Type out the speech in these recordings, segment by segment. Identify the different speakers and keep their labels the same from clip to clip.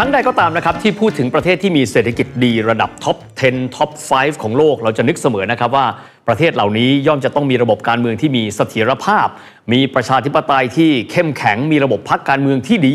Speaker 1: ครั้งใดก็ตามนะครับที่พูดถึงประเทศที่มีเศรษฐกิจดีระดับท็อป 10 ท็อป 5 ของโลก เราจะนึกเสมอนะครับว่าประเทศเหล่านี้ย่อมจะต้องมีระบบการเมืองที่มีเสถียรภาพ มีประชาธิปไตยที่เข้มแข็ง มีระบบพักการเมืองที่ดี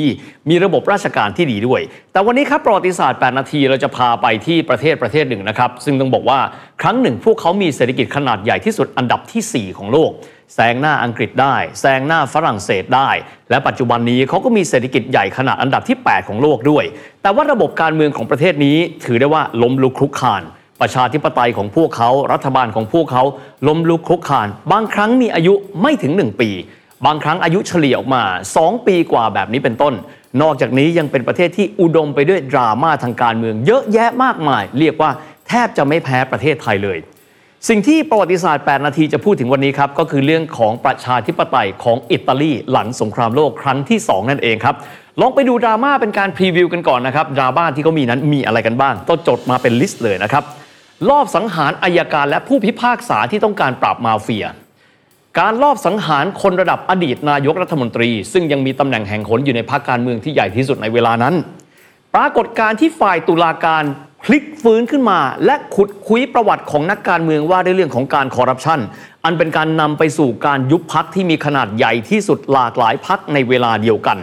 Speaker 1: มีระบบราชการที่ดีด้วย แต่วันนี้ครับประวัติศาสตร์ 8 นาทีเราจะพาไปที่ประเทศประเทศหนึ่งนะครับซึ่งต้องบอกว่าครั้งหนึ่งพวกเขามีเศรษฐกิจขนาดใหญ่ที่สุดอันดับทีสี่4 ของโลก แซงหน้าอังกฤษได้ แซงหน้าฝรั่งเศสได้ และปัจจุบันนี้เขาก็มีเศรษฐกิจใหญ่ขนาดอันดับที่ 8 ของโลกด้วย แต่ว่าระบบการเมืองของประเทศนี้ ถือได้ว่าล้มลุกคลุกคลาน ประชาธิปไตยของพวกเขา รัฐบาลของพวกเขาล้มลุกคลุกคลาน บางครั้งมีอายุไม่ถึง 1 ปี บางครั้งอายุเฉลี่ยออกมา 2 ปีกว่าแบบนี้เป็นต้น นอกจากนี้ยังเป็นประเทศที่อุดมไปด้วยดราม่าทางการเมือง เยอะแยะมากมาย เรียกว่าแทบจะไม่แพ้ประเทศไทยเลย สิ่งที่ประวัติศาสตร์ 8 นาทีจะพูดถึงวันนี้ครับ ก็คือเรื่องของประชาธิปไตยของอิตาลีหลังสงครามโลกครั้งที่ 2 นั่นเองครับ ลองไปดูดราม่าเป็นการพรีวิวกันก่อนนะครับ ดราม่าที่เขามีนั้นมีอะไรกันบ้างต้องจดมาเป็นลิสต์เลยนะครับ รอบสังหารอายการและผู้พิพากษาที่ต้องการปราบมาเฟีย การลอบสังหารคนระดับอดีตนายกรัฐมนตรี ซึ่งยังมีตำแหน่งแห่งหนอยู่ในพรรคการเมืองที่ใหญ่ที่สุดในเวลานั้น ปรากฏการที่ฝ่ายตุลาการ พลิกฟื้นขึ้นมา และขุดคุยประวัติของนักการเมืองว่าด้วยเรื่องของการคอร์รัปชันอันเป็นการนำไปสู่การยุบพักที่มีขนาดใหญ่ที่สุดหลากหลายพักในเวลาเดียวกัน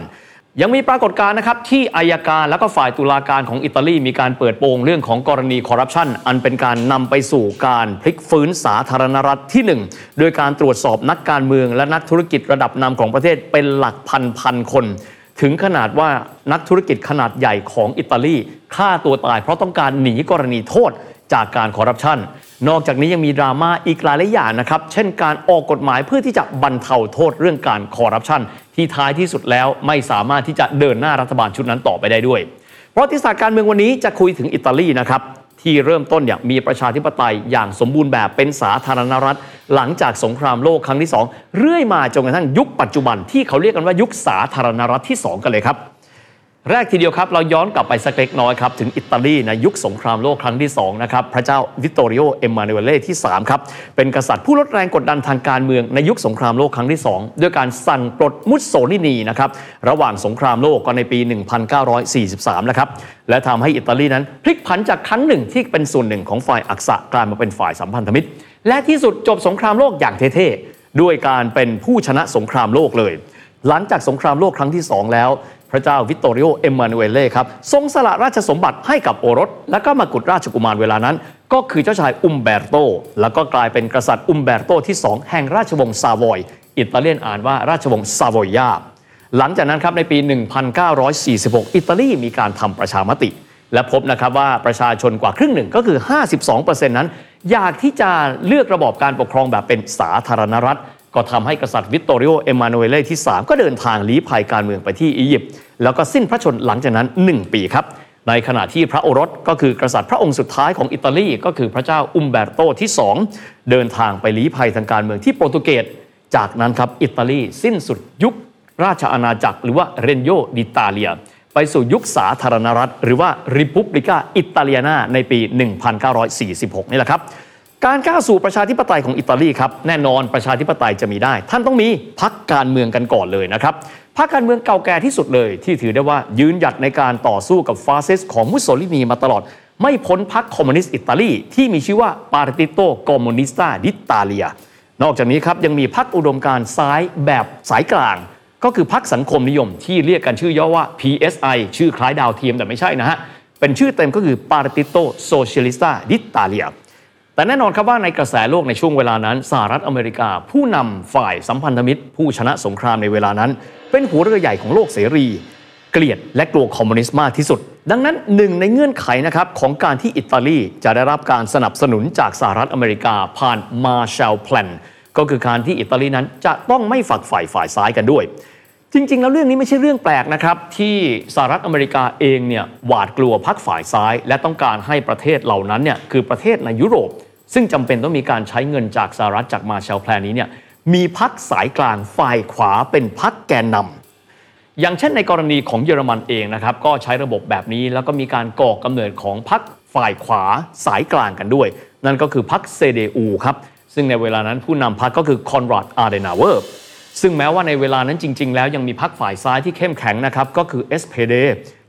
Speaker 1: ยังมีปรากฏการณ์นะครับที่อายการและก็ฝ่ายตุลาการของอิตาลีมีการเปิดโปงเรื่องของกรณีคอร์รัปชันอันเป็นการนำไปสู่การพลิกฟื้นสาธารณรัฐที่หนึ่งโดยการตรวจสอบนักการเมืองและนักธุรกิจระดับนำของประเทศเป็นหลักพันพันคน ถึงขนาดว่านักธุรกิจขนาดใหญ่ของอิตาลีฆ่าตัวตายเพราะต้องการหนีกรณีโทษจากการคอร์รัปชัน นอกจากนี้ยังมีดราม่าอีกหลายหลายอย่างนะครับ เช่นการออกกฎหมายเพื่อที่จะบรรเทาโทษเรื่องการคอร์รัปชัน ที่ท้ายที่สุดแล้วไม่สามารถที่จะเดินหน้ารัฐบาลชุดนั้นต่อไปได้ด้วยประวัติศาสตร์การเมืองวันนี้จะคุยถึงอิตาลีนะครับ ที่เริ่มต้นอย่างมีประชาธิปไตยอย่างสมบูรณ์แบบเป็นสาธารณรัฐ หลังจากสงครามโลกครั้งที่ 2 เรื่อยมาจนกระทั่งยุคปัจจุบันที่เขาเรียกกันว่ายุคสาธารณรัฐที่ 2 กันเลยครับ แรกทีเดียวครับ เราย้อนกลับไปสักเล็กน้อยครับ ถึงอิตาลีในยุคสงครามโลกครั้งที่ 2 นะครับ พระเจ้าวิตตอริโอเอมมานูเอเล่ที่ 3 ครับ เป็นกษัตริย์ผู้ลดแรงกดดันทางการเมืองในยุคสงครามโลกครั้งที่ 2 ด้วยการสั่งปลดมุสโสลินีนะครับ ระหว่างสงครามโลกก็ในปี 1943 นะครับ และทำให้อิตาลีนั้นพลิกผันจากครั้งหนึ่งที่เป็นส่วนหนึ่งของฝ่ายอักษะกลายมาเป็นฝ่ายสัมพันธมิตร และที่สุดจบสงครามโลกอย่างเท่ๆด้วยการเป็นผู้ชนะสงครามโลกเลย หลังจากสงครามโลกครั้งที่ 2 แล้ว พระเจ้าวิตตอริโอเอมมานูเอเล่ครับทรงสละราชสมบัติให้กับโอรส และก็มกุฎราชกุมารเวลานั้น ก็คือเจ้าชายอุมเบร์โต แล้วก็กลายเป็นกษัตริย์อุมเบร์โตที่ 2 แห่งราชวงศ์ซาวอย อิตาเลียนอ่านว่าราชวงศ์ซาวอยาหลังจากนั้นครับในปี 1946 อิตาลีมีการทำประชามติ และพบนะครับว่าประชาชนกว่าครึ่งหนึ่งก็คือ 52%นั้น อยากที่จะเลือกระบอบการปกครองแบบเป็นสาธารณรัฐ ก็ทำให้กษัตริย์วิตตอริโอ เอมานูเอเล่ที่ 3 ก็เดินทางลี้ภัยการเมืองไปที่อียิปต์แล้วก็สิ้นพระชนม์หลังจากนั้น 1 ปีครับ ในขณะที่พระโอรสก็คือกษัตริย์พระองค์สุดท้ายของอิตาลีก็คือพระเจ้าอุมเบร์โตที่ 2 เดินทางไปลี้ภัยทางการเมืองที่โปรตุเกสจากนั้นครับอิตาลีสิ้นสุดยุคราชอาณาจักร หรือว่า Regno d'Italia ไปสู่ยุคสาธารณรัฐ หรือว่า Repubblica Italiana ในปี 1946 นี่แหละครับ การก้าวสู่ประชาธิปไตยของอิตาลีครับแน่นอนประชาธิปไตยจะมีได้ ท่านต้องมีพรรคการเมืองกันก่อนเลยนะครับพรรคการเมืองเก่าแก่ที่สุดเลย ที่ถือได้ว่ายืนหยัดในการต่อสู้กับฟาสซิสต์ของมุสโสลินีมาตลอด ไม่พ้นพรรคคอมมิวนิสต์อิตาลีที่มีชื่อว่า Partito Comunista d'Italia นอกจากนี้ครับยังมีพรรคอุดมการณ์ซ้ายแบบสายกลาง ก็คือพรรคสังคมนิยมที่เรียกกันชื่อย่อว่า PSI ชื่อคล้ายดาวเทียมแต่ไม่ใช่นะฮะเป็นชื่อเต็มก็คือ Partito Socialista d'Italia แต่แน่นอนครับว่าในกระแสโลกในช่วงเวลานั้นสหรัฐอเมริกา ผู้นำฝ่ายสัมพันธมิตร ผู้ชนะสงครามในเวลานั้น เป็นหัวเรือใหญ่ของโลกเสรี เกลียดและกลัวคอมมิวนิสต์มากที่สุด ดังนั้นหนึ่งในเงื่อนไขนะครับของการที่อิตาลีจะได้รับการสนับสนุนจากสหรัฐอเมริกาผ่าน Marshall Plan ก็คือการที่อิตาลีนั้นจะต้องไม่ฝักใฝ่ฝ่ายซ้ายกันด้วย จริง ๆ แล้วเรื่องนี้ไม่ใช่เรื่องแปลกนะครับ ที่สหรัฐอเมริกาเองเนี่ยหวาดกลัวพรรคฝ่ายซ้าย และต้องการให้ประเทศเหล่านั้นเนี่ยคือประเทศในยุโรป ซึ่งจำเป็นต้องมีการใช้เงินจากสหรัฐจากมาแชลแพลนนี้เนี่ยมีพรรคสายกลางฝ่ายขวาเป็นพรรคแกนนำอย่างเช่นในกรณีของเยอรมันเองนะครับก็ใช้ระบบแบบนี้แล้วก็มีการก่อกำเนิดของพรรคฝ่ายขวาสายกลางกันด้วย นั่นก็คือพรรค CDU ครับซึ่งในเวลานั้นผู้นำพรรคก็คือคอนราดอาร์เดนาเวอร์ซึ่งแม้ว่าในเวลานั้นจริง ๆ แล้วยังมีพรรคฝ่ายซ้ายที่เข้มแข็งนะครับก็คือ SPD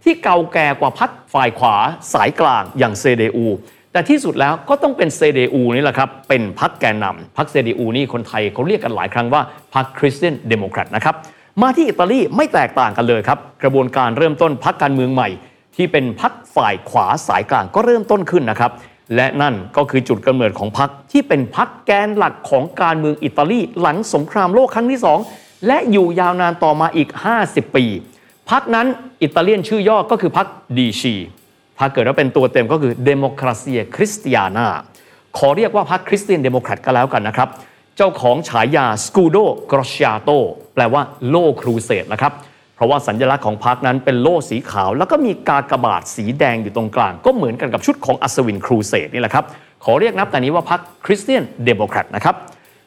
Speaker 1: ที่เก่าแก่กว่าพรรคฝ่ายขวาสายกลางอย่าง CDU แต่ที่สุดแล้วก็ต้องเป็น CDU นี่แหละครับ เป็นพรรคแกนนำพรรค CDU นี่คนไทยเขาเรียกกันหลายครั้งว่าพรรคคริสเตียนเดโมแครตนะครับ มาที่อิตาลีไม่แตกต่างกันเลยครับ กระบวนการเริ่มต้นพรรคการเมืองใหม่ ที่เป็นพรรคฝ่ายขวาสายกลางก็เริ่มต้นขึ้นนะครับและนั่นก็คือจุดกำเนิดของพรรคที่เป็นพรรคแกนหลักของการเมืองอิตาลีหลังสงครามโลกครั้งที่สองและอยู่ยาวนานต่อมาอีก 50 ปีพรรคนั้นอิตาเลียนชื่อย่อก็คือพรรค DC ถ้าเกิดว่าเป็นตัวเต็มก็คือ Democrazia Cristianaขอเรียกว่าพรรคคริสเตียนเดโมแครตก็แล้วกันนะครับ เจ้าของฉายา scudo crociato แปลว่าโล่ครูเสดนะครับ เพราะว่าสัญลักษณ์ของพรรคนั้นเป็นโล่สีขาว แล้วก็มีกากบาทสีแดงอยู่ตรงกลาง ก็เหมือนกันกับชุดของอัศวินครูเสดนี่แหละครับ ขอเรียกนับแต่นี้ว่าพรรคคริสเตียนเดโมแครตนะครับ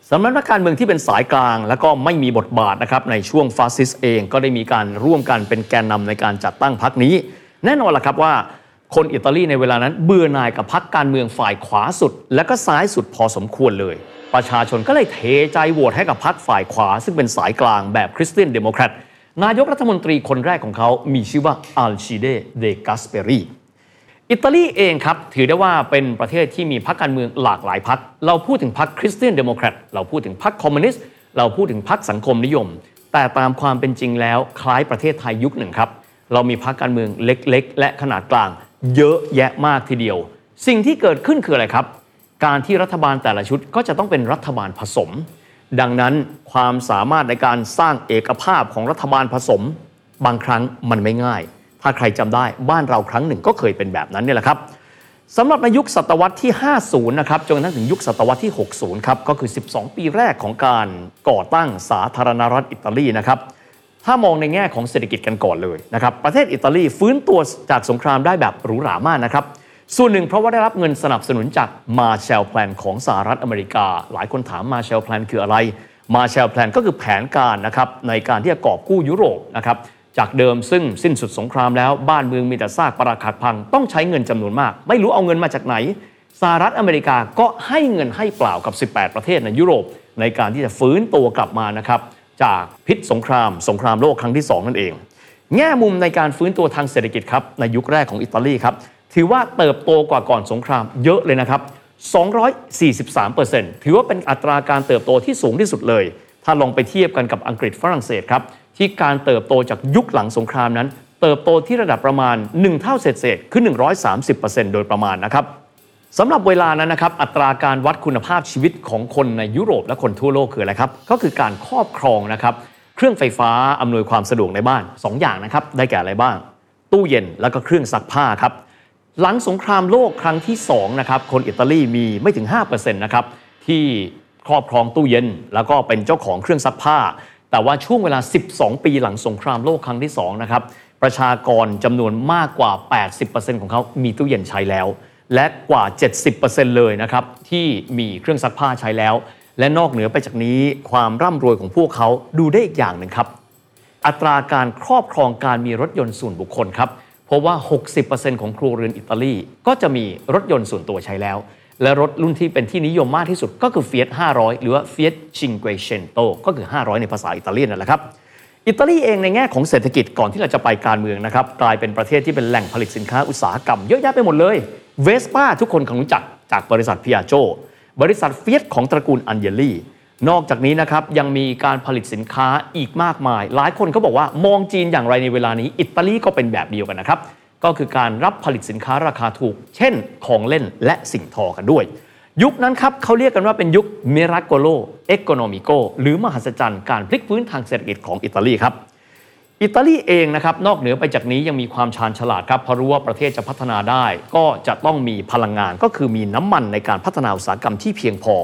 Speaker 1: สำหรับนักการเมืองที่เป็นสายกลาง แล้วก็ไม่มีบทบาทนะครับในช่วงฟาสซิสเองก็ได้มีการร่วมกันเป็นแกนนำในการจัดตั้งพรรคนี้ แน่นอนล่ะครับว่า คนอิตาลีในเวลานั้นเบื่อหน่ายกับพรรคการเมืองฝ่ายขวาสุด และก็ซ้ายสุดพอสมควรเลย ประชาชนก็เลยเทใจโหวตให้กับพรรคฝ่ายขวา ซึ่งเป็นสายกลางแบบคริสเตียนเดโมแครตนายกรัฐมนตรีคนแรกของเขามีชื่อว่าอัลชิเดเดกัสเปรีอิตาลีเองครับ ถือได้ว่าเป็นประเทศที่มีพรรคการเมืองหลากหลายพรรคเราพูดถึงพรรคคริสเตียนเดโมแครตเราพูดถึงพรรคคอมมิวนิสต์เราพูดถึงพรรคสังคมนิยม แต่ตามความเป็นจริงแล้วคล้ายประเทศไทยยุคหนึ่งครับเรามีพรรคการเมืองเล็ก ๆ และขนาดกลาง เยอะแยะมากทีเดียว สิ่งที่เกิดขึ้นคืออะไรครับ การที่รัฐบาลแต่ละชุดก็จะต้องเป็นรัฐบาลผสม ดังนั้นความสามารถในการสร้างเอกภาพของรัฐบาลผสม บางครั้งมันไม่ง่าย ถ้าใครจำได้บ้านเราครั้งหนึ่งก็เคยเป็นแบบนั้นเนี่ยแหละครับสำหรับในยุคศตวรรษที่ 50 นะครับ จนกระทั่งถึงยุคศตวรรษที่ 60 ครับ ก็คือ 12 ปีแรกของการก่อตั้งสาธารณรัฐอิตาลีนะครับ ถ้ามองในแง่ของเศรษฐกิจกันก่อนเลยนะครับประเทศอิตาลีฟื้นตัวจากสงครามได้แบบหรูหรามากนะครับส่วนหนึ่งเพราะว่าได้รับเงินสนับสนุนจาก Marshall Plan ของสหรัฐอเมริกา หลายคนถาม Marshall Plan คืออะไร Marshall Plan ก็คือแผนการนะครับในการที่จะกอบกู้ยุโรปนะครับจากเดิมซึ่งสิ้นสุดสงครามแล้วบ้านเมืองมีแต่ซากปรักหักพังต้องใช้เงินจำนวนมาก ไม่รู้เอาเงินมาจากไหนสหรัฐอเมริกาก็ให้เงินให้เปล่ากับ 18 ประเทศในยุโรป ในการที่จะฟื้นตัวกลับมานะครับ จากพิษสงคราม สงครามโลกครั้งที่ 2 นั่นเอง แง่มุมในการฟื้นตัวทางเศรษฐกิจครับในยุคแรกของอิตาลีครับถือว่าเติบโตกว่าก่อนสงครามเยอะเลยนะครับ 243%ถือว่าเป็นอัตราการเติบโตที่สูงที่สุดเลย ถ้าลองไปเทียบกันกับอังกฤษฝรั่งเศสครับที่การเติบโตจากยุคหลังสงครามนั้น เติบโตที่ระดับประมาณ 1 เท่าเศษๆคือ 130%โดยประมาณนะครับ สำหรับเวลานั้นนะครับอัตราการวัดคุณภาพชีวิตของคนในยุโรปและคนทั่วโลกคืออะไรครับ ก็คือการครอบครองนะครับเครื่องไฟฟ้าอำนวยความสะดวกในบ้าน 2ออย่างนะครับได้แก่อะไรบ้าง ตู้เย็นแล้วก็เครื่องซักผ้าครับหลังสงครามโลกครั้งที่2นะครับคนอิตาลีมีไม่ถึง5%นะครับที่ครอบครองตู้เย็น แล้วก็เป็นเจ้าของเครื่องซักผ้า แต่ว่าช่วงเวลา 12 ปีหลังสงครามโลกครั้งที่2นะครับประชากรจำนวนมากกว่า 80%ของเขามีตู้เย็นใช้แล้ว และกว่า 70%เลยนะครับที่มีเครื่องซักผ้าใช้แล้ว และนอกเหนือไปจากนี้ความร่ำรวยของพวกเขาดูได้อีกอย่างหนึ่งครับ อัตราการครอบครองการมีรถยนต์ส่วนบุคคลครับเพราะว่า 60%ของครัวเรือนอิตาลีก็จะมีรถยนต์ส่วนตัวใช้แล้ว และรถรุ่นที่เป็นที่นิยมมากที่สุดก็คือ Fiat 500 หรือว่า Fiat Cinquecento ก็คือ 500 ในภาษาอิตาเลียนนั่นแหละครับอิตาลีเองในแง่ของเศรษฐกิจก่อนที่เราจะไปการเมืองนะครับกลายเป็นประเทศที่เป็นแหล่งผลิตสินค้าอุตสาหกรรมเยอะแยะไปหมดเลย เวสป้าทุกคนคงรู้จักจากบริษัทพิอาโจบริษัทเฟียสของตระกูลอันเยลี่ นอกจากนี้นะครับยังมีการผลิตสินค้าอีกมากมาย หลายคนก็บอกว่ามองจีนอย่างไรในเวลานี้ อิตาลีก็เป็นแบบเดียวกันนะครับ ก็คือการรับผลิตสินค้าราคาถูก เช่นของเล่นและสิ่งทอกันด้วย ยุคนั้นครับเขาเรียกกันว่าเป็นยุคmiracolo economico หรือมหัศจรรย์การพลิกฟื้นทางเศรษฐกิจของอิตาลีครับ อิตาลีเองนะครับนอกเหนือไปจากนี้ยังมีความชาญฉลาดครับเพราะรู้ว่าประเทศจะพัฒนาได้ ก็จะต้องมีพลังงานก็คือมีน้ำมันในการพัฒนาอุตสาหกรรมที่เพียงพอ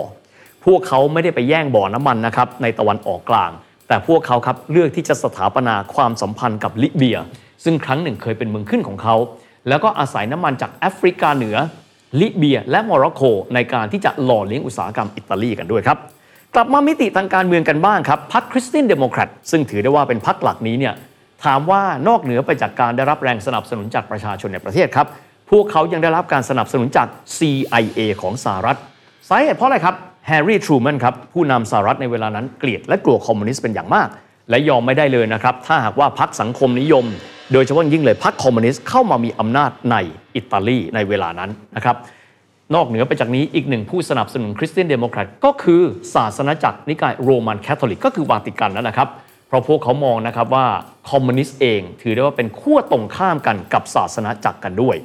Speaker 1: พวกเขาไม่ได้ไปแย่งบ่อน้ำมันนะครับในตะวันออกกลาง แต่พวกเขาครับเลือกที่จะสถาปนาความสัมพันธ์กับลิเบีย ซึ่งครั้งหนึ่งเคยเป็นเมืองขึ้นของเขา แล้วก็อาศัยน้ำมันจากแอฟริกาเหนือลิเบีย และโมร็อกโกในการที่จะหล่อเลี้ยงอุตสาหกรรมอิตาลีกันด้วยครับ กลับมามิติทางการเมืองกันบ้างครับพรรคคริสเตียนเดโมแครตซึ่งถือได้ว่าเป็นพรรคหลักนี้เนี่ยถามว่านอกเหนือไปจากการได้รับแรงสนับสนุนจากประชาชนในประเทศครับ พวกเขายังได้รับการสนับสนุนจาก CIA ของสหรัฐสาเหตุเพราะอะไรครับแฮร์รี่ทรูแมนครับผู้นำสหรัฐในเวลานั้นเกลียดและกลัวคอมมิวนิสต์เป็นอย่างมาก และยอมไม่ได้เลยนะครับ ถ้าหากว่าพรรคสังคมนิยม โดยเฉพาะยิ่งเลยพรรคคอมมิวนิสต์เข้ามามีอำนาจในอิตาลีในเวลานั้นนะครับ นอกเหนือไปจากนี้อีกหนึ่งผู้สนับสนุนคริสเตียนเดโมแครตก็คือศาสนจักรนิกายโรมันแคทอลิกก็คือวาติกันนั่นแหละครับ เพราะพวกเขามองนะครับว่าคอมมิวนิสต์เอง ถือได้ว่าเป็นขั้วตรงข้ามกันกับศาสนจักรกันด้วย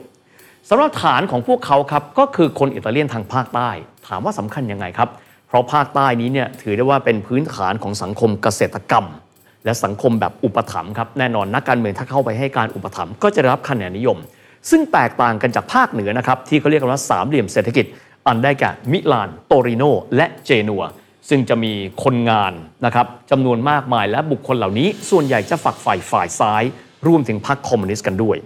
Speaker 1: สำหรับฐานของพวกเขาครับก็คือคนอิตาเลียนทางภาคใต้ ถามว่าสำคัญยังไงครับ เพราะภาคใต้นี้เนี่ยถือได้ว่าเป็นพื้นฐานของสังคมเกษตรกรรม และสังคมแบบอุปถัมภ์ครับแน่นอนนักการเมืองถ้าเข้าไปให้การอุปถัมภ์ก็จะได้รับคะแนนนิยม ซึ่งแตกต่างกันจากภาคเหนือนะครับที่เขาเรียกกันว่าสามเหลี่ยมเศรษฐกิจ อันได้แก่มิลาน โตริโน และเจนัว ซึ่งจะมีคนงานนะครับจำนวนมากมายและบุคคลเหล่านี้ ส่วนใหญ่จะฝักฝ่ายฝ่ายซ้าย รวมถึงพรรคคอมมิวนิสต์กันด้วย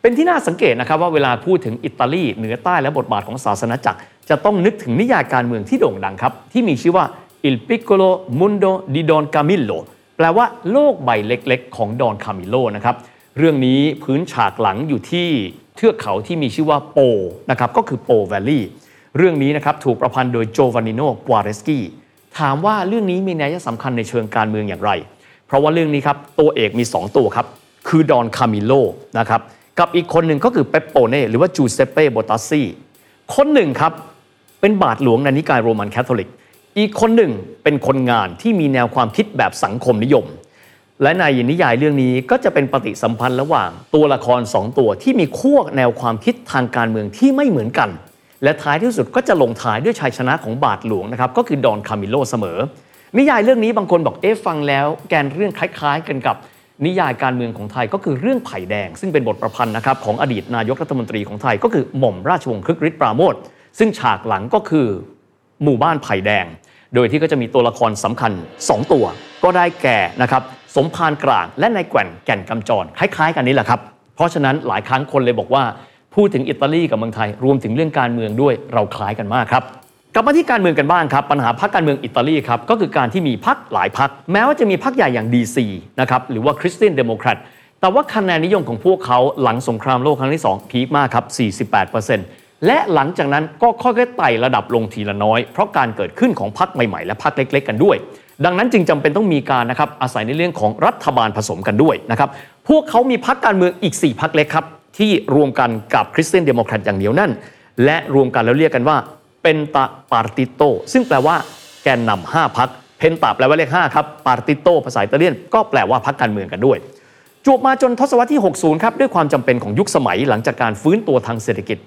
Speaker 1: เป็นที่น่าสังเกตนะครับว่าเวลาพูดถึงอิตาลีเหนือใต้และบทบาทของศาสนาจักร จะต้องนึกถึงนิยายการเมืองที่โด่งดังครับที่มีชื่อว่า Il piccolo mondo di Don Camillo แปลว่าโลกใบเล็กๆ ของดอนคามิโลนะครับ เรื่องนี้พื้นฉากหลังอยู่ที่เทือกเขาที่มีชื่อว่าโปนะครับก็คือ Po Valley เรื่องนี้นะครับถูกประพันธ์โดยโจวานิโนกัวเรสกี้ถามว่าเรื่องนี้มีนัยสำคัญในเชิงการเมืองอย่างไร เพราะว่าเรื่องนี้ครับตัวเอกมี 2 ตัวครับ คือดอนคามิโลนะครับกับอีกคนหนึ่งก็คือเปปโปเน่หรือว่าจูเซเป้โบตัสซีคนหนึ่งครับเป็นบาทหลวงในนิกายโรมันแคทอลิก อีกคนหนึ่งเป็นคนงานที่มีแนวความคิดแบบสังคมนิยม และในนิยายเรื่องนี้ก็จะเป็นปฏิสัมพันธ์ระหว่าง ตัวละครสองตัวที่มีขั้วแนวความคิดทางการเมืองที่ไม่เหมือนกัน และท้ายที่สุดก็จะลงท้ายด้วยชัยชนะของบาทหลวงนะครับก็คือดอนคามิโลเสมอ นิยายเรื่องนี้บางคนบอกเอ๊ะฟังแล้ว แกนเรื่องคล้ายๆ กันกับนิยายการเมืองของไทยก็คือเรื่องไผ่แดง ซึ่งเป็นบทประพันธ์นะครับของอดีตนายกรัฐมนตรีของไทยก็คือหม่อมราชวงศ์ครึกฤทธิ์ปราโมทซึ่งฉากหลังก็คือหมู่บ้านไผ่แดง โดยที่ก็จะมีตัวละครสำคัญ 2 ตัว ก็ได้แก่นะครับ สมภารกร่าง และนายแกว่นแก่นกำจร คล้าย ๆ กันนี้แหละครับ เพราะฉะนั้นหลายครั้งคนเลยบอกว่า พูดถึงอิตาลีกับเมืองไทย รวมถึงเรื่องการเมืองด้วยเราคล้ายกันมากครับกลับมาที่การเมืองกันบ้างครับ ปัญหาพรรคการเมืองอิตาลีครับก็คือการที่มีพรรคหลายพรรคแม้ว่าจะมีพรรคใหญ่อย่าง DC นะครับหรือว่าคริสเตียนเดโมแครตแต่ว่าคะแนนนิยมของพวกเขาหลังสงครามโลกครั้งที่ 2 peak มากครับ 48%และหลังจากนั้นก็ค่อยๆไต่ระดับลงทีละน้อย เพราะการเกิดขึ้นของพรรคใหม่ๆ และพรรคเล็ก ๆ กันด้วย ดังนั้นจึงจำเป็นต้องมีการนะครับอาศัยในเรื่องของรัฐบาลผสมกันด้วยนะครับพวกเขามีพรรคการเมืองอีก 4พรรคเล็กครับ ที่รวมกันกับคริสเตียนเดโมแครตอย่างเดียวนั่น และรวมกันแล้วเรียกกันว่า pentapartito ซึ่งแปลว่าแกนนำห้าพรรค penta แปลว่าเลข5ครับ partito ภาษาอิตาเลียนก็แปลว่าพรรคการเมืองกันด้วยจวบมาจนทศวรรษที่ 60 ครับ ด้วยความจำเป็นของยุคสมัยหลังจากการฟื้นตัวทางเศรษฐกิจ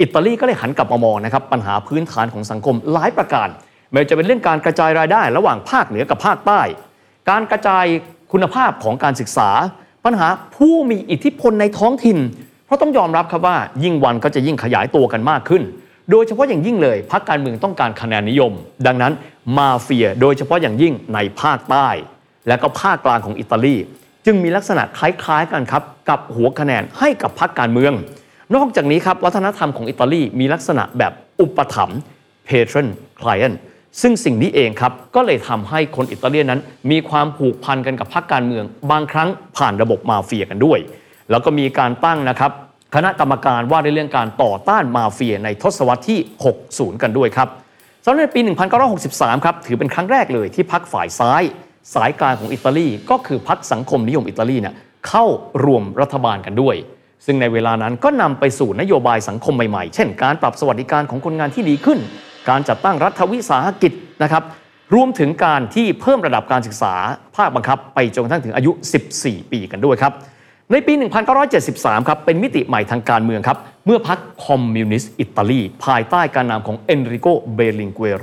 Speaker 1: อิตาลีก็เลยหันกลับมามองนะครับปัญหาพื้นฐานของสังคมหลายประการ ไม่ว่าจะเป็นเรื่องการกระจายรายได้ ระหว่างภาคเหนือกับภาคใต้ การกระจายคุณภาพของการศึกษา ปัญหาผู้มีอิทธิพลในท้องถิ่น เพราะต้องยอมรับครับว่ายิ่งวันก็จะยิ่งขยายตัวกันมากขึ้น โดยเฉพาะอย่างยิ่งเลยพรรคการเมืองต้องการคะแนนนิยม ดังนั้นมาเฟียโดยเฉพาะอย่างยิ่งในภาคใต้ และก็ภาคกลางของอิตาลีจึงมีลักษณะคล้ายๆกันครับกับหัวคะแนนให้กับพรรคการเมือง นอกจากนี้ครับวัฒนธรรมของอิตาลีมีลักษณะแบบอุปถัมภ์ patron client ซึ่งสิ่งนี้เองครับก็เลยทำให้คนอิตาเลียนนั้น มีความผูกพันกันกับพรรคการเมือง บางครั้งผ่านระบบมาเฟียกันด้วย แล้วก็มีการตั้งนะครับคณะกรรมการว่าในเรื่องการต่อต้านมาเฟียในทศวรรษที่ 60 กันด้วยครับสำหรับในปี 1963 ครับถือเป็นครั้งแรกเลยที่พรรคฝ่ายซ้าย สายกลางของอิตาลีก็คือพรรคสังคมนิยมอิตาลีเนี่ยเข้ารวมรัฐบาลกันด้วย ซึ่งในเวลานั้นก็นำไปสู่นโยบายสังคมใหม่ๆ เช่น การปรับสวัสดิการของคนงานที่ดีขึ้น การจัดตั้งรัฐวิสาหกิจนะครับรวมถึงการที่เพิ่มระดับการศึกษาภาคบังคับ ไปจนกระทั่งถึงอายุ 14 ปีกันด้วยครับ ในปี 1973 ครับ เป็นมิติใหม่ทางการเมืองครับ เมื่อพรรคคอมมิวนิสต์อิตาลี ภายใต้การนำของเอนริโก เบลิงเกร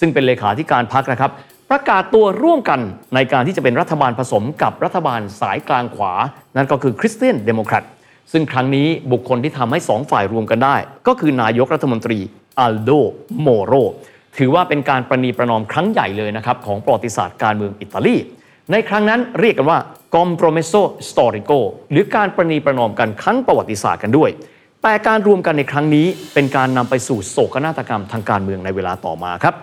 Speaker 1: ซึ่งเป็นเลขาธิการพรรคนะครับ ประกาศตัวร่วมกันในการที่จะเป็นรัฐบาลผสมกับรัฐบาลสายกลางขวา นั่นก็คือคริสเตียนเดโมแครตซึ่งครั้งนี้บุคคลที่ทำให้สองฝ่ายรวมกันได้ ก็คือนายกรัฐมนตรี อัลโดโมโรถือว่าเป็นการประนีประนอมครั้งใหญ่เลยนะครับของประวัติศาสตร์การเมืองอิตาลี ในครั้งนั้นเรียกกันว่า compromesso storico หรือการประนีประนอมกันครั้งประวัติศาสตร์กันด้วย แต่การรวมกันในครั้งนี้เป็นการนำไปสู่โศกนาฏกรรมทางการเมืองในเวลาต่อมาครับ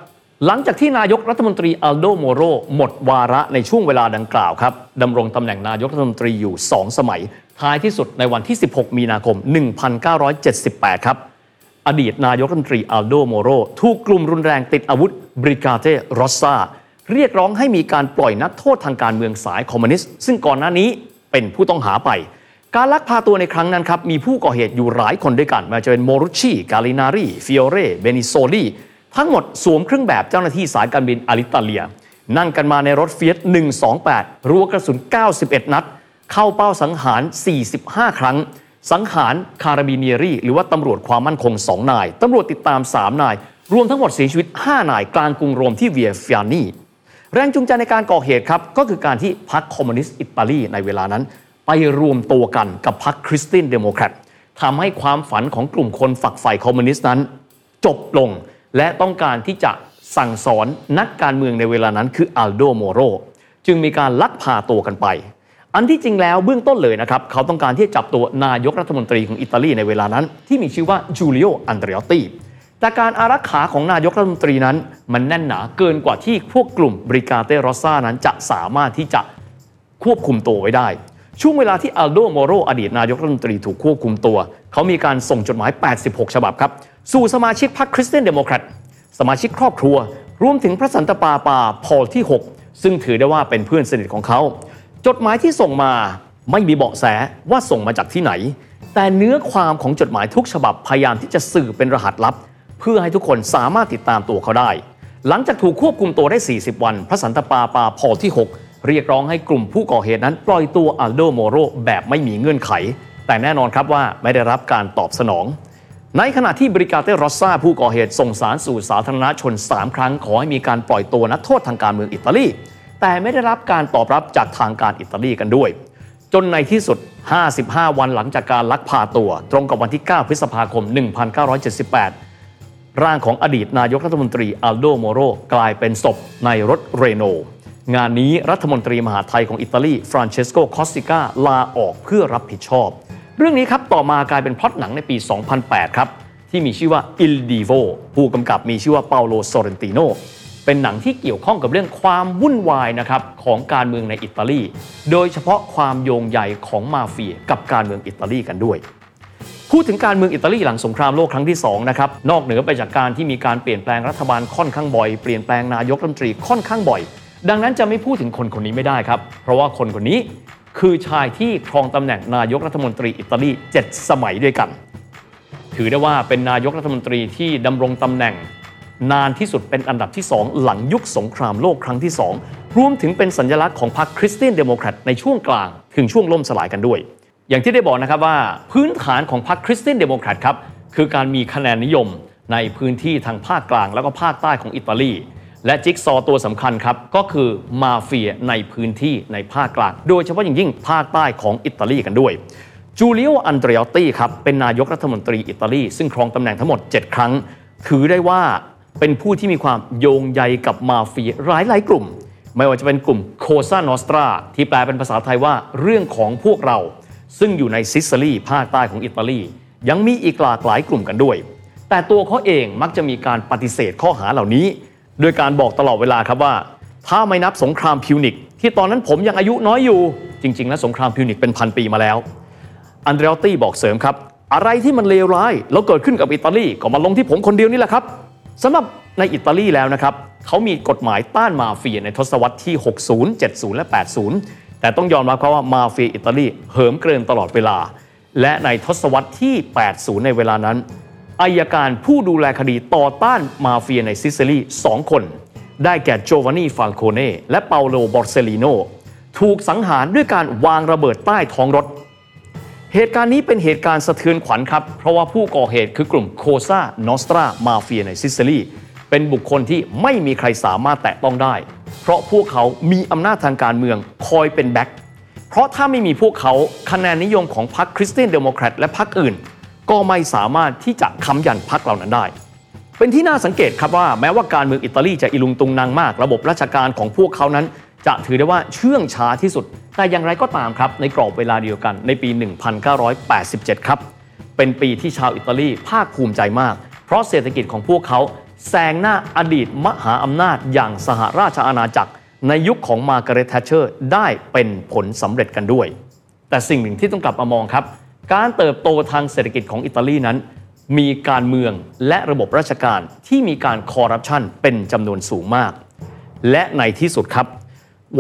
Speaker 1: หลังจากที่นายกรัฐมนตรีอัลโดโมโรหมดวาระในช่วงเวลาดังกล่าวครับดำรงตำแหน่งนายกรัฐมนตรีอยู่ 2 สมัย ท้ายที่สุดในวันที่ 16 มีนาคม 1978 ครับ อดีตนายกรัฐมนตรีอัลโดโมโรถูกกลุ่มรุนแรงติดอาวุธ Brigate Rosse เรียกร้องให้มีการปล่อยนักโทษทางการเมืองสายคอมมิวนิสต์ ซึ่งก่อนหน้านี้เป็นผู้ต้องหาไป การลักพาตัวในครั้งนั้นครับ มีผู้ก่อเหตุอยู่หลายคนด้วยกันไม่ว่าจะเป็นโมรุชีกาลินารีฟิโอเรเบนิโซลีทั้งหมดสวมเครื่องแบบเจ้าหน้าที่สายการบินอาลิตาเลีย นั่งกันมาในรถเฟียต128 รัวกระสุน 91 นัด เข้าเป้าสังหาร 45 ครั้ง สังหาร carabinieri หรือว่าตำรวจความมั่นคง 2 นาย ตำรวจติดตาม 3 นาย รวมทั้งหมดเสียชีวิต 5 นาย กลางกรุงโรมที่เวียฟิอานีแรงจูงใจในการก่อเหตุครับ ก็คือการที่พรรคคอมมิวนิสต์อิตาลีในเวลานั้น ไปรวมตัวกันกับพรรคคริสเตียนเดโมแครตทำให้ความฝันของกลุ่มคนฝักใฝ่คอมมิวนิสต์นั้น จบลงและต้องการที่จะสั่งสอนนักการเมืองในเวลานั้นคืออัลโดโมโรจึงมีการลักพาตัวกันไป อันที่จริงแล้วเบื้องต้นเลยนะครับ เขาต้องการที่จะจับตัวนายกรัฐมนตรีของอิตาลีในเวลานั้น ที่มีชื่อว่าจูเลียอันเดรอตตีแต่การอารักขาของนายกรัฐมนตรีนั้น มันแน่นหนาเกินกว่าที่พวกกลุ่มบริกาเตรอซ่านั้นจะสามารถที่จะควบคุมตัวไว้ได้ ช่วงเวลาที่อัลโดโมโรอดีตนายกรัฐมนตรีถูกควบคุมตัว เขามีการส่งจดหมาย 86 ฉบับครับ สู่สมาชิกพรรคคริสเตียนเดโมแครตสมาชิกครอบครัว รวมถึงพระสันตะปาปาพอลที่ 6 ซึ่งถือได้ว่าเป็นเพื่อนสนิทของเขา จดหมายที่ส่งมาไม่มีเบาะแสว่าส่งมาจากที่ไหน แต่เนื้อความของจดหมายทุกฉบับพยายามที่จะสื่อเป็นรหัสลับ เพื่อให้ทุกคนสามารถติดตามตัวเขาได้ หลังจากถูกควบคุมตัวได้ 40 วัน พระสันตะปาปาพอที่ 6 เรียกร้องให้กลุ่มผู้ก่อเหตุนั้นปล่อยตัวอัลโดโมโรแบบไม่มีเงื่อนไข แต่แน่นอนครับว่าไม่ได้รับการตอบสนอง ในขณะที่บริกาเตรอสซาผู้ก่อเหตุส่งสารสู่สาธารณชน 3 ครั้ง ขอให้มีการปล่อยตัวนักโทษทางการเมืองอิตาลี แต่ไม่ได้รับการตอบรับจากทางการอิตาลีกันด้วย จนในที่สุด 55 วันหลังจากการลักพาตัว ตรงกับวันที่ 9 พฤษภาคม 1978 ร่างของอดีตนายกรัฐมนตรีอัลโดโมโรกลายเป็นศพในรถเรโนงานนี้รัฐมนตรีมหาดไทยของอิตาลีฟรานเชสโกคอสซิก้าลาออกเพื่อรับผิดชอบ เรื่องนี้ครับต่อมากลายเป็นพล็อตหนังในปี 2008 ครับ ที่มีชื่อว่า Il Divo ผู้กำกับมีชื่อว่าเปาโลโซเรนติโน เป็นหนังที่เกี่ยวข้องกับเรื่องความวุ่นวายนะครับของการเมืองในอิตาลี โดยเฉพาะความโยงใยของมาเฟียกับการเมืองอิตาลีกันด้วย พูดถึงการเมืองอิตาลีหลังสงครามโลกครั้งที่2นะครับนอกเหนือไปจากการที่มีการเปลี่ยนแปลงรัฐบาลค่อนข้างบ่อย เปลี่ยนแปลงนายกรัฐมนตรีค่อนข้างบ่อย ดังนั้นจะไม่พูดถึงคนคนนี้ไม่ได้ครับ เพราะว่าคนคนนี้คือชายที่ครองตำแหน่งนายกรัฐมนตรีอิตาลี 7 สมัยด้วยกัน ถือได้ว่าเป็นนายกรัฐมนตรีที่ดำรงตำแหน่ง นานที่สุดเป็นอันดับที่ 2 หลังยุคสงครามโลกครั้งที่ 2 รวมถึงเป็นสัญลักษณ์ของพรรคคริสเตียนเดโมแครตในช่วงกลางถึงช่วงล่มสลายกันด้วย อย่างที่ได้บอกนะครับว่า พื้นฐานของพรรคคริสเตียนเดโมแครตครับคือการมีคะแนนนิยมในพื้นที่ทางภาคกลางแล้วก็ภาคใต้ของอิตาลีและจิ๊กซอว์ตัวสำคัญครับ ก็คือมาเฟียในพื้นที่ในภาคกลาง โดยเฉพาะอย่างยิ่งภาคใต้ของอิตาลีกันด้วยจูเลียอันเดรอตตีครับ เป็นนายกรัฐมนตรีอิตาลี ซึ่งครองตำแหน่งทั้งหมด 7 ครั้ง ถือได้ว่า เป็นผู้ที่มีความโยงใยกับมาเฟียหลายหลายๆกลุ่ม ไม่ว่าจะเป็นกลุ่มโคซานอสตราที่แปลเป็นภาษาไทยว่าเรื่องของพวกเรา ซึ่งอยู่ในซิซิลีภาคใต้ของอิตาลี ยังมีอีกหลากหลายกลุ่มกันด้วย แต่ตัวเขาเองมักจะมีการปฏิเสธข้อหาเหล่านี้ โดยการบอกตลอดเวลาครับว่า ถ้าไม่นับสงครามพิวนิกที่ตอนนั้นผมยังอายุน้อยอยู่ จริง ๆ แล้วสงครามพิวนิกเป็นพันปีมาแล้วอันเดรอตตี้บอกเสริมครับ อะไรที่มันเลวร้ายแล้วเกิดขึ้นกับอิตาลีก็มาลงที่ผมคนเดียวนี่แหละครับ สำหรับในอิตาลีแล้วนะครับเขามีกฎหมายต้านมาเฟียในทศวรรษที่ 60 70 และ 80 แต่ต้องยอมรับครับว่ามาเฟียอิตาลีเหิมเกริมตลอดเวลา และในทศวรรษที่ 80 ในเวลานั้นอัยการผู้ดูแลคดีต่อต้านมาเฟียในซิซิลีสองคน ได้แก่โจวานนี่ฟาลโคเน่และเปาโลบอร์เซลิโนถูกสังหารด้วยการวางระเบิดใต้ท้องรถ เหตุการณ์นี้เป็นเหตุการณ์สะเทือนขวัญครับ เพราะว่าผู้ก่อเหตุคือกลุ่มโคซานอสตรามาเฟียในซิซิลีเป็นบุคคลที่ไม่มีใครสามารถแตะต้องได้ เพราะพวกเขามีอำนาจทางการเมืองคอยเป็น back เพราะถ้าไม่มีพวกเขาคะแนนนิยมของพรรคคริสเตียนเดโมแครตและพรรคอื่น ก็ไม่สามารถที่จะค้ำยันพรรคเหล่านั้นได้ เป็นที่น่าสังเกตครับว่าแม้ว่าการเมืองอิตาลีจะอีลุงตุงนังมาก ระบบราชการของพวกเขานั้น จะถือได้ว่าเชื่องช้าที่สุด แต่อย่างไรก็ตามครับ ในกรอบเวลาเดียวกันในปี 1987 ครับ เป็นปีที่ชาวอิตาลีภาคภูมิใจมาก เพราะเศรษฐกิจของพวกเขาแซงหน้าอดีตมหาอำนาจอย่างสหราชอาณาจักร ในยุคของมาร์กาเร็ตแทชเชอร์ได้เป็นผลสำเร็จกันด้วย แต่สิ่งหนึ่งที่ต้องกลับมามองครับ การเติบโตทางเศรษฐกิจของอิตาลีนั้น มีการเมืองและระบบราชการที่มีการคอร์รัปชันเป็นจำนวนสูงมาก และในที่สุดครับ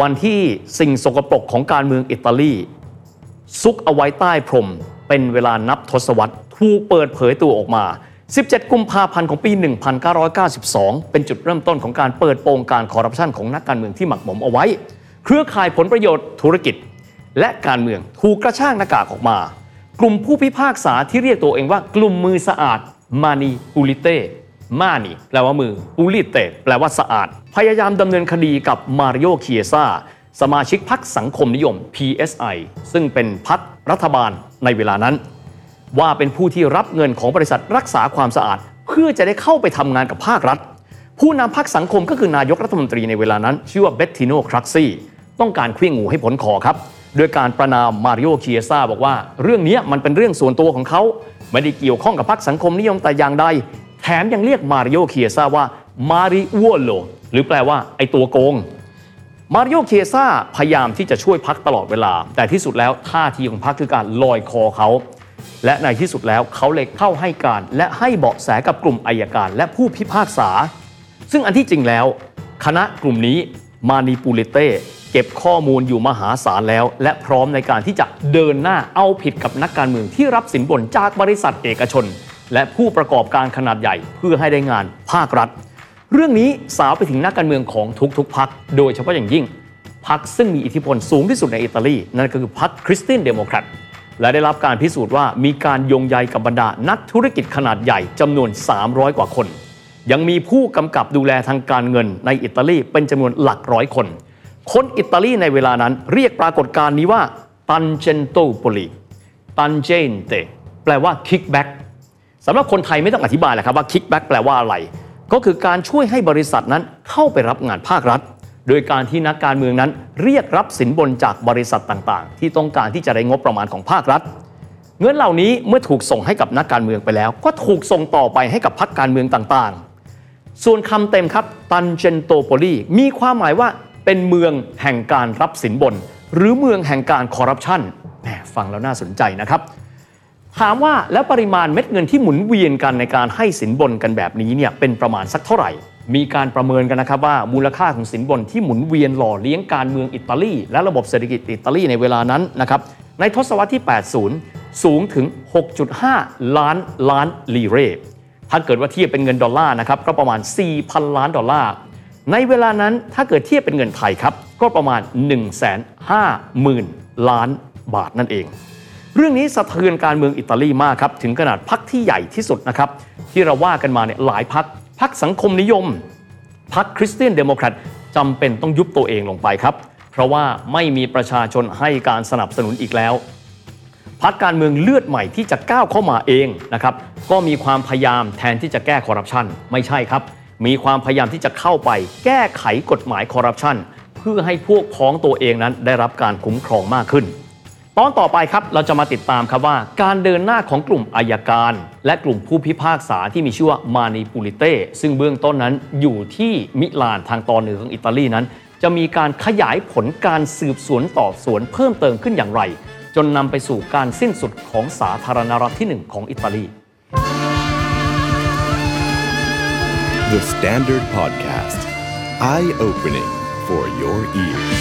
Speaker 1: วันที่สิ่งสกปรกของการเมืองอิตาลี ซุกเอาไว้ใต้พรม เป็นเวลานับทศวรรษถูกเปิดเผยตัวออกมา 17 กุมภาพันธ์ของปี 1992 เป็นจุดเริ่มต้นของการเปิดโปงการคอร์รัปชันของนักการเมืองที่หมักหมมเอาไว้ เครือข่ายผลประโยชน์ธุรกิจ และการเมืองถูกกระชากหน้ากากออกมา กลุ่มผู้พิพากษาที่เรียกตัวเองว่ากลุ่มมือสะอาดmani pulite mani แปลว่ามือ pulite แปลว่าสะอาด พยายามดำเนินคดีกับมาริโอเคียซาสมาชิกพรรคสังคมนิยม PSI ซึ่งเป็นพรรครัฐบาลในเวลานั้น ว่าเป็นผู้ที่รับเงินของบริษัทรักษาความสะอาด เพื่อจะได้เข้าไปทำงานกับภาครัฐ ผู้นำพรรคสังคมก็คือนายกรัฐมนตรีในเวลานั้น ชื่อว่าเบตติโนครักซี่ต้องการเขวี้ยงงูให้พ้นคอครับโดยการประณามมาริโอเคียซาบอกว่า เรื่องนี้มันเป็นเรื่องส่วนตัวของเขา ไม่ได้เกี่ยวข้องกับพรรคสังคมนิยมแต่อย่างใด แถมยังเรียกมาริโอเคียซาว่ามาริโอโลหรือแปลว่าไอตัวโกงมาริโอเคียซาพยายามที่จะช่วยพักตลอดเวลา แต่ที่สุดแล้วท่าทีของพักคือการลอยคอเขา และในที่สุดแล้วเขาเลยเข้าให้การ และให้เบาะแสกับกลุ่มอายการและผู้พิพากษา ซึ่งอันที่จริงแล้ว คณะกลุ่มนี้มานิปูเลเต้เก็บข้อมูลอยู่มหาศาลแล้ว และพร้อมในการที่จะเดินหน้าเอาผิดกับนักการเมืองที่รับสินบนจากบริษัทเอกชน และผู้ประกอบการขนาดใหญ่เพื่อให้ได้งานภาครัฐ เรื่องนี้สาวไปถึงนักการเมืองของทุกๆพรรคโดยเฉพาะอย่างยิ่งพรรคซึ่งมีอิทธิพลสูงที่สุดในอิตาลีนั่นก็คือพรรคคริสเตียนเดโมแครตและได้รับการพิสูจน์ว่ามีการโยงใยกับบรรดานักธุรกิจขนาดใหญ่จำนวน 300 กว่าคน ยังมีผู้กำกับดูแลทางการเงินในอิตาลีเป็นจำนวนหลักร้อยคน คนอิตาลีในเวลานั้นเรียกปรากฏการณ์นี้ว่าตันเจนโตโปลีตันเจนเตแปลว่าคิกแบ็ก สำหรับคนไทยไม่ต้องอธิบายแหละครับว่า kickback แปลว่าอะไร ก็คือการช่วยให้บริษัทนั้นเข้าไปรับงานภาครัฐ โดยการที่นักการเมืองนั้นเรียกรับสินบนจากบริษัทต่างๆ ที่ต้องการที่จะได้งบประมาณของภาครัฐ เงินเหล่านี้เมื่อถูกส่งให้กับนักการเมืองไปแล้ว ก็ถูกส่งต่อไปให้กับพรรคการเมืองต่างๆ ส่วนคำเต็มครับตันเจนโตโปลีมีความหมายว่าเป็นเมืองแห่งการรับสินบน หรือเมืองแห่งการคอร์รัปชันแหมฟังแล้วน่าสนใจนะครับ ถามว่าแล้วปริมาณเม็ดเงินที่หมุนเวียนกันในการให้สินบนกันแบบนี้เนี่ยเป็นประมาณสักเท่าไหร่ มีการประเมินกันนะครับว่ามูลค่าของสินบนที่หมุนเวียนหล่อเลี้ยงการเมืองอิตาลีและระบบเศรษฐกิจอิตาลีในเวลานั้นนะครับในทศวรรษที่ 80 สูงถึง 6.5 ล้านล้านลีเรถ้าเกิดว่าเทียบเป็นเงินดอลลาร์นะครับก็ประมาณ 4,000 ล้านดอลลาร์ ในเวลานั้นถ้าเกิดเทียบเป็นเงินไทยครับก็ประมาณ 150,000 ล้านบาทนั่นเอง เรื่องนี้สะเทือนการเมืองอิตาลีมากครับ ถึงขนาดพรรคที่ใหญ่ที่สุดนะครับ ที่เราว่ากันมาเนี่ยหลายพรรคพรรคสังคมนิยมพรรคคริสเตียนเดโมแครตจำเป็นต้องยุบตัวเองลงไปครับ เพราะว่าไม่มีประชาชนให้การสนับสนุนอีกแล้วพรรคการเมืองเลือดใหม่ที่จะก้าวเข้ามาเองนะครับก็มีความพยายามแทนที่จะแก้คอร์รัปชันไม่ใช่ครับ มีความพยายามที่จะเข้าไปแก้ไขกฎหมายคอร์รัปชันเพื่อให้พวกพ้องตัวเองนั้นได้รับการคุ้มครองมากขึ้น ตอนต่อไปครับเราจะมาติดตามครับว่า การเดินหน้าของกลุ่มอัยการ และกลุ่มผู้พิพากษาที่มีชื่อว่า mani pulite ซึ่งเบื้องต้นนั้นอยู่ที่มิลานทางตอนเหนือของอิตาลีนั้น จะมีการขยายผลการสืบสวนสอบสวนเพิ่มเติมขึ้นอย่างไร จนนำไปสู่การสิ้นสุดของสาธารณรัฐที่หนึ่งของอิตาลี
Speaker 2: The Standard Podcast. Eye opening for your ears.